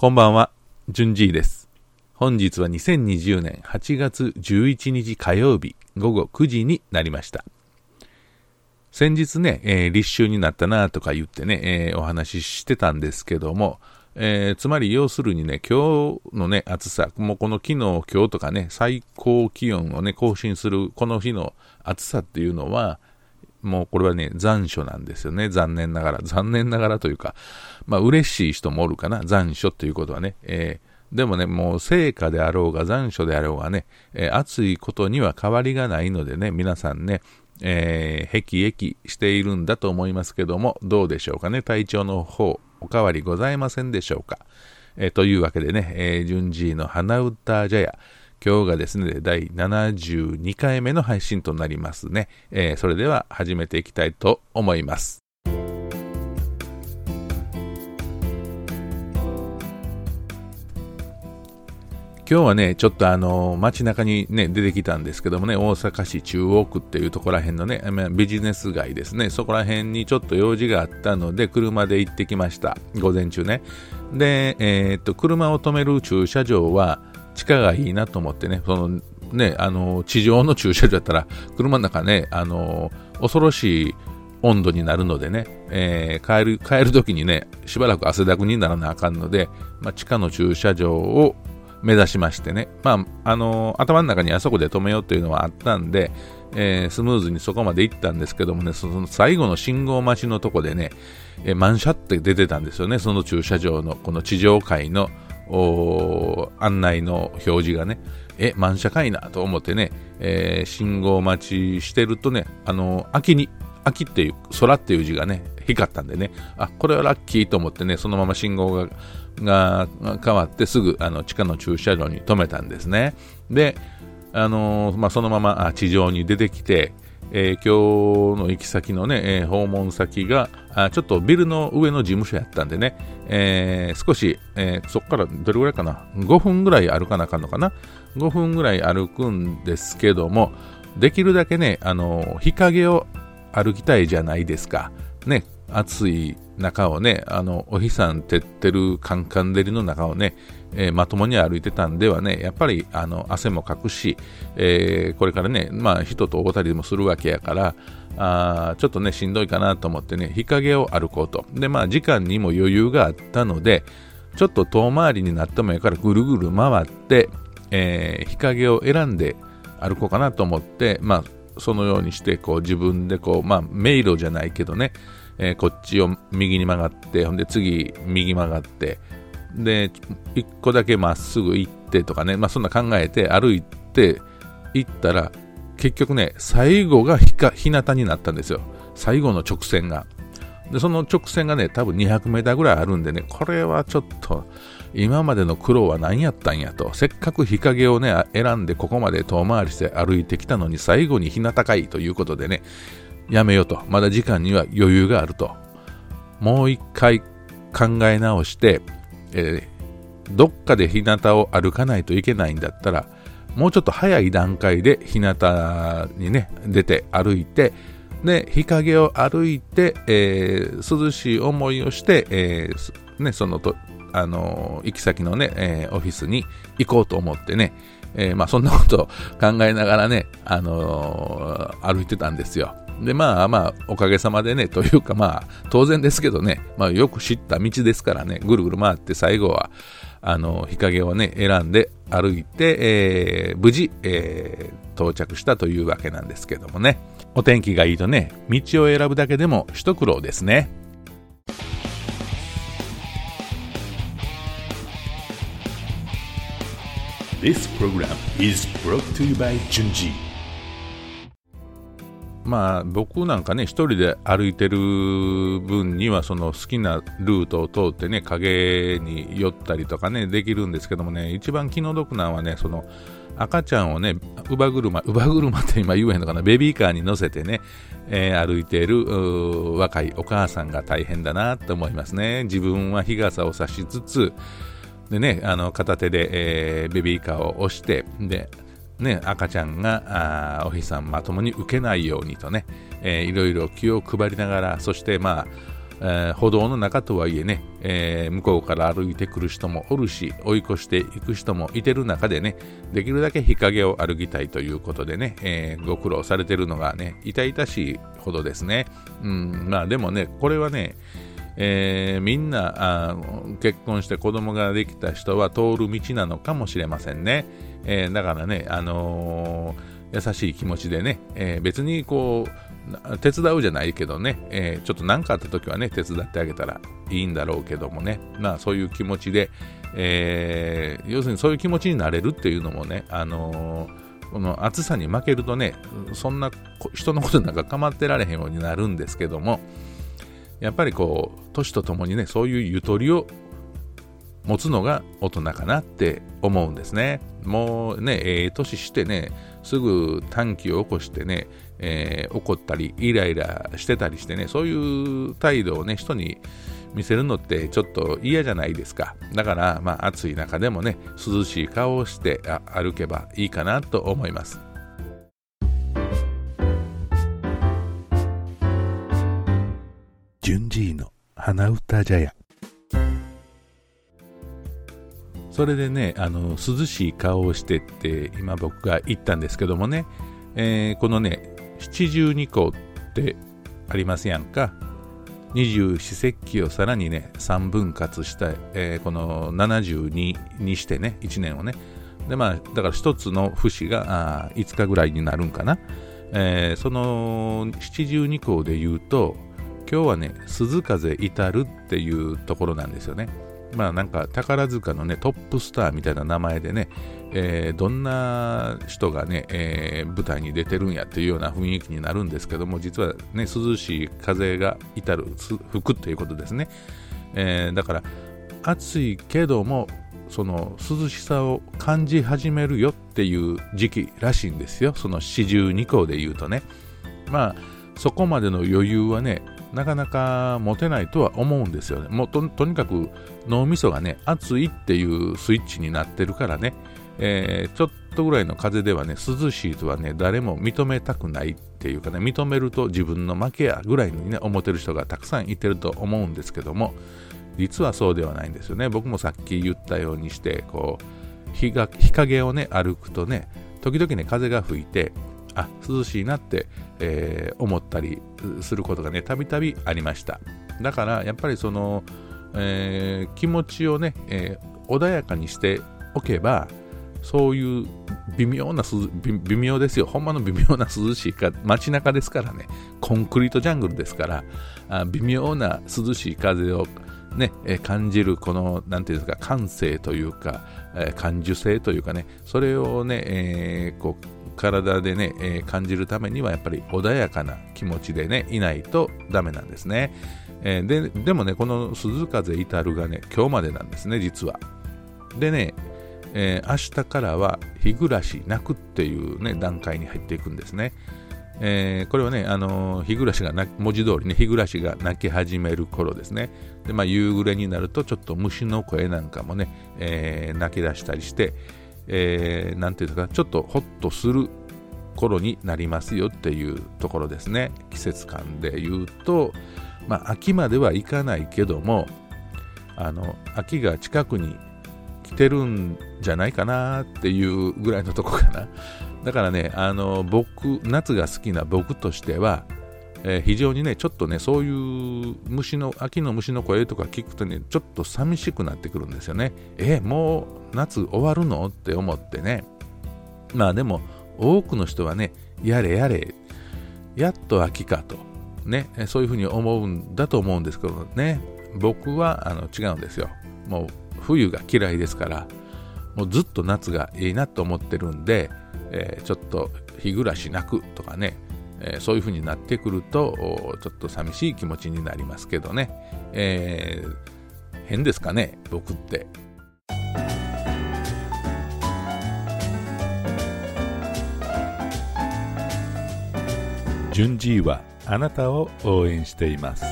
こんばんは、じゅんじいです。本日は2020年8月11日火曜日午後9時になりました。先日ね、えー、立秋になったなとか言ってね、えー、お話ししてたんですけども、えー、つまり要するにね、今日のね、暑さ、もうこの昨日、今日とかね、最高気温をね、更新するこの日の暑さっていうのは、もうこれはね、残暑なんですよね。残念ながら。残念ながらというか、まあ嬉しい人もおるかな。残暑ということはね。えー、でもね、もう成果であろうが残暑であろうがね、えー、暑いことには変わりがないのでね、皆さんね、えー、へきへきしているんだと思いますけども、どうでしょうかね。体調の方、お変わりございませんでしょうか。えー、というわけでね、えー、順次の花歌茶屋、今日がですね、第72回目の配信となりますね。えー、それでは始めていきたいと思います。今日はね、ちょっとあの、街中にね、出てきたんですけどもね、大阪市中央区っていうところら辺のね、ビジネス街ですね、そこら辺にちょっと用事があったので、車で行ってきました。午前中ね。で、えー、っと、車を止める駐車場は、地下がいいなと思ってね、そのね、あの、地上の駐車場だったら、車の中ね、あの、恐ろしい温度になるのでね、えー、帰る、帰る時にね、しばらく汗だくにならなあかんので、まあ、地下の駐車場を目指しましてね、まあ、あの頭の中にあそこで止めようというのはあったんで、えー、スムーズにそこまで行ったんですけどもね、その最後の信号待ちのとこでね、えー、満車って出てたんですよね、その駐車場の、この地上階の案内の表示がね、え、満車かいなと思ってね、えー、信号待ちしてるとね、あの、秋に、秋っていう、空っていう字がね、光ったんでね、あ、これはラッキーと思ってね、そのまま信号が、が変わってすぐ、あの、地下の駐車場に止めたんですね。で、あのまあ、そのまま地上に出てきて、えー、今日の行き先のね、えー、訪問先があ、ちょっとビルの上の事務所やったんでね、えー、少し、えそこからどれぐらいかな、5分ぐらい歩かなあかんのかな、5分ぐらい歩くんですけども、できるだけね、あの日陰を歩きたいじゃないですか。ね、暑い中をね、あの、お日さん照ってるカンカン照りの中をね、えー、まともに歩いてたんではね、やっぱりあの汗もかくし、えー、これからね、まあ人と会うたりもするわけやから、あちょっとね、しんどいかなと思ってね、日陰を歩こうと。で、まあ時間にも余裕があったので、ちょっと遠回りになってもいいからぐるぐる回って、えー、日陰を選んで歩こうかなと思って、まあそのようにして、こう自分でこう、まあ迷路じゃないけどね、えー、こっちを右に曲がって、ほんで次右曲がって、で、一個だけまっすぐ行ってとかね、まあそんな考えて歩いて行ったら、結局ね、最後がひか日向になったんですよ。最後の直線が。で、その直線がね、多分200メーターぐらいあるんでね、これはちょっと、今までの苦労は何やったんやと。せっかく日陰をね、選んでここまで遠回りして歩いてきたのに、最後に日向かいということでね、やめようと。まだ時間には余裕があると。もう一回考え直して、えー、どっかで日向を歩かないといけないんだったら、もうちょっと早い段階で日向にね、出て歩いて、で、日陰を歩いて、えー、涼しい思いをして、えー、ね、そのと、あの、行き先のね、え、オフィスに行こうと思ってね、え、まあそんなことを考えながらね、あの、歩いてたんですよ。で、まあまあ、おかげさまでね、というかまあ、当然ですけどね、まあよく知った道ですからね、ぐるぐる回って最後は、あの、日陰をね、選んで歩いて、えー、無事、えー、到着したというわけなんですけどもね。お天気がいいとね、道を選ぶだけでも一苦労ですね。This program is brought to you by Junji. まあ僕なんかね一人で歩いてる分にはその好きなルートを通ってね影に寄ったりとかねできるんですけどもね一番気の毒なのはねその赤ちゃんをね乳母車乳母車って今言えへんのかなベビーカーに乗せてね、えー、歩いている若いお母さんが大変だなと思いますね。自分は日傘を差しつつでねあの片手で、えー、ベビーカーを押してでね、赤ちゃんがお日さんまともに受けないようにとね、えー、いろいろ気を配りながら、そしてまあ、えー、歩道の中とはいえね、えー、向こうから歩いてくる人もおるし、追い越していく人もいてる中でね、できるだけ日陰を歩きたいということでね、えー、ご苦労されてるのがね、痛々しいほどですね。うん、まあでもね、これはね、えー、みんなあ結婚して子供ができた人は通る道なのかもしれませんね。えー、だからね、あのー、優しい気持ちでね、えー、別にこう、手伝うじゃないけどね、えー、ちょっと何かあった時はね、手伝ってあげたらいいんだろうけどもね、まあそういう気持ちで、えー、要するにそういう気持ちになれるっていうのもね、あのー、この暑さに負けるとね、そんな人のことなんか構ってられへんようになるんですけども、やっぱりこう、年とともにね、そういうゆとりを持つのが大人かなって思うんですね。もうね、ええー、年してね、すぐ短期を起こしてね、えー、怒ったり、イライラしてたりしてね、そういう態度をね、人に見せるのってちょっと嫌じゃないですか。だから、まあ、暑い中でもね、涼しい顔をして歩けばいいかなと思います。順次の花歌茶屋。それでねあの涼しい顔をしてって今僕が言ったんですけどもね、えー、このね七十二候ってありますやんか。二十四節気をさらにね3分割した、えー、この72にしてね1年をね。でまあだから1つの節があ5日ぐらいになるんかな、えー、その七十二候で言うと今日はね、鈴風至るっていうところなんですよね。まあなんか宝塚のね、トップスターみたいな名前でね、えー、どんな人がね、えー、舞台に出てるんやっていうような雰囲気になるんですけども、実はね、涼しい風が至る、吹くということですね。えー、だから、暑いけども、その涼しさを感じ始めるよっていう時期らしいんですよ。その四十二項で言うとね。まあ、そこまでの余裕はね、なかなか持てないとは思うんですよね。もうとにかく脳みそがね、熱いっていうスイッチになってるからね、えー、ちょっとぐらいの風ではね、涼しいとはね、誰も認めたくないっていうかね、認めると自分の負けやぐらいにね、思ってる人がたくさんいてると思うんですけども、実はそうではないんですよね。僕もさっき言ったようにして、こう、日が日陰をね、歩くとね、時々ね、風が吹いて、あ涼しいなって、えー、思ったりすることがねたびたびありましただからやっぱりその、えー、気持ちをね、えー、穏やかにしておけばそういう微妙な微妙ですよ。ほんまの微妙な涼しいか、街中ですからね。コンクリートジャングルですから、あ微妙な涼しい風をね、え感じるこの、なんていうんですか、感性というか、え感受性というかね、それをね、えー、こう、体でね、えー、感じるためにはやっぱり穏やかな気持ちでね、いないとダメなんですね。えー、ででもね、この鈴風至るがね、今日までなんですね、実は。でね、えー、明日からは日暮らし泣くっていうね、段階に入っていくんですね。えー、これはね、あのー、日暮らしが文字通りね、日暮らしが泣き始める頃ですね。で、まあ、夕暮れになると、ちょっと虫の声なんかもね、えー、泣き出したりして、えー、なんていうか、ちょっとホッとする頃になりますよっていうところですね。季節感で言うと、まあ、秋まではいかないけども、あの、秋が近くに来てるんじゃないかなっていうぐらいのとこかな。だからね、あの、僕、夏が好きな僕としては、えー、非常にね、ちょっとね、そういう虫の、秋の虫の声とか聞くとね、ちょっと寂しくなってくるんですよね。えー、もう夏終わるの？って思ってね。まあでも、多くの人はね、やれやれ、やっと秋かと、ね、そういうふうに思うんだと思うんですけどね、僕はあの違うんですよ。もう冬が嫌いですから、もうずっと夏がいいなと思ってるんで、えー、ちょっと日暮らしなくとかね、えー、そういう風になってくると、ちょっと寂しい気持ちになりますけどね、えー、変ですかね、僕って。順次はあなたを応援しています。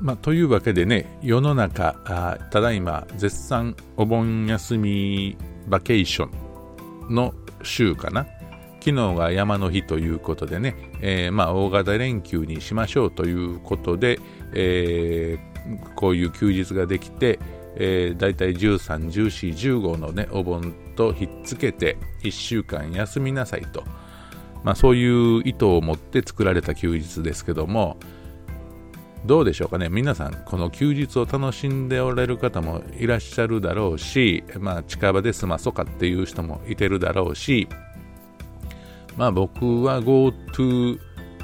まあ、というわけでね、世の中、あただいま絶賛お盆休みバケーションの週かな。昨日が山の日ということでね、えー、まあ、大型連休にしましょうということで、えー、こういう休日ができて、えー、だいたい13、14、15のね、お盆とひっつけて1週間休みなさいと、まあ、そういう意図を持って作られた休日ですけども、どうでしょうかね、皆さん、この休日を楽しんでおられる方もいらっしゃるだろうし、まあ、近場で済まそうかっていう人もいてるだろうし、まあ、僕は GoTo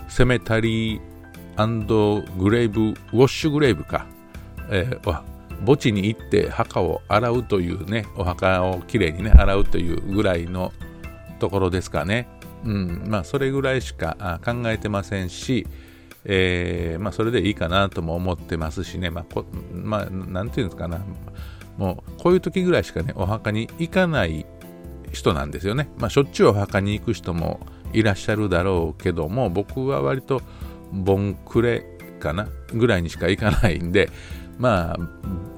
セメタリーグレイブ、ウォッシュグレイブか、えー、墓地に行って墓を洗うというね、お墓をきれいにね、洗うというぐらいのところですかね。うん、まあ、それぐらいしか考えてませんし、えー、まあ、それでいいかなとも思ってますしね、まあ、こまあ、なんていうんですかな、もう、こういう時ぐらいしかね、お墓に行かない人なんですよね。まあ、しょっちゅうお墓に行く人もいらっしゃるだろうけども、僕は割と、ボンクレかなぐらいにしか行かないんで、まあ、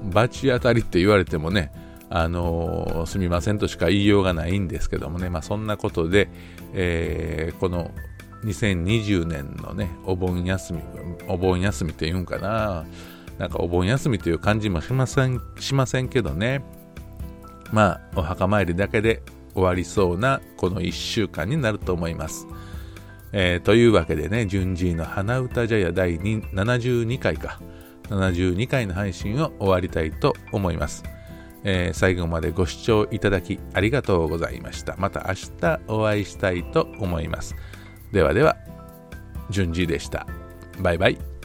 罰当たりって言われてもね、あのー、すみませんとしか言いようがないんですけどもね、まあ、そんなことで、えー、この2020年のね、お盆休み、お盆休みって言うんかな、なんかお盆休みという感じもしませんしませんけどね、まあ、お墓参りだけで終わりそうなこの1週間になると思います。えー、というわけでね、順次の花歌茶屋第72回か、72回の配信を終わりたいと思います。えー、最後までご視聴いただきありがとうございました。また明日お会いしたいと思います。ではでは、順次でした。バイバイ。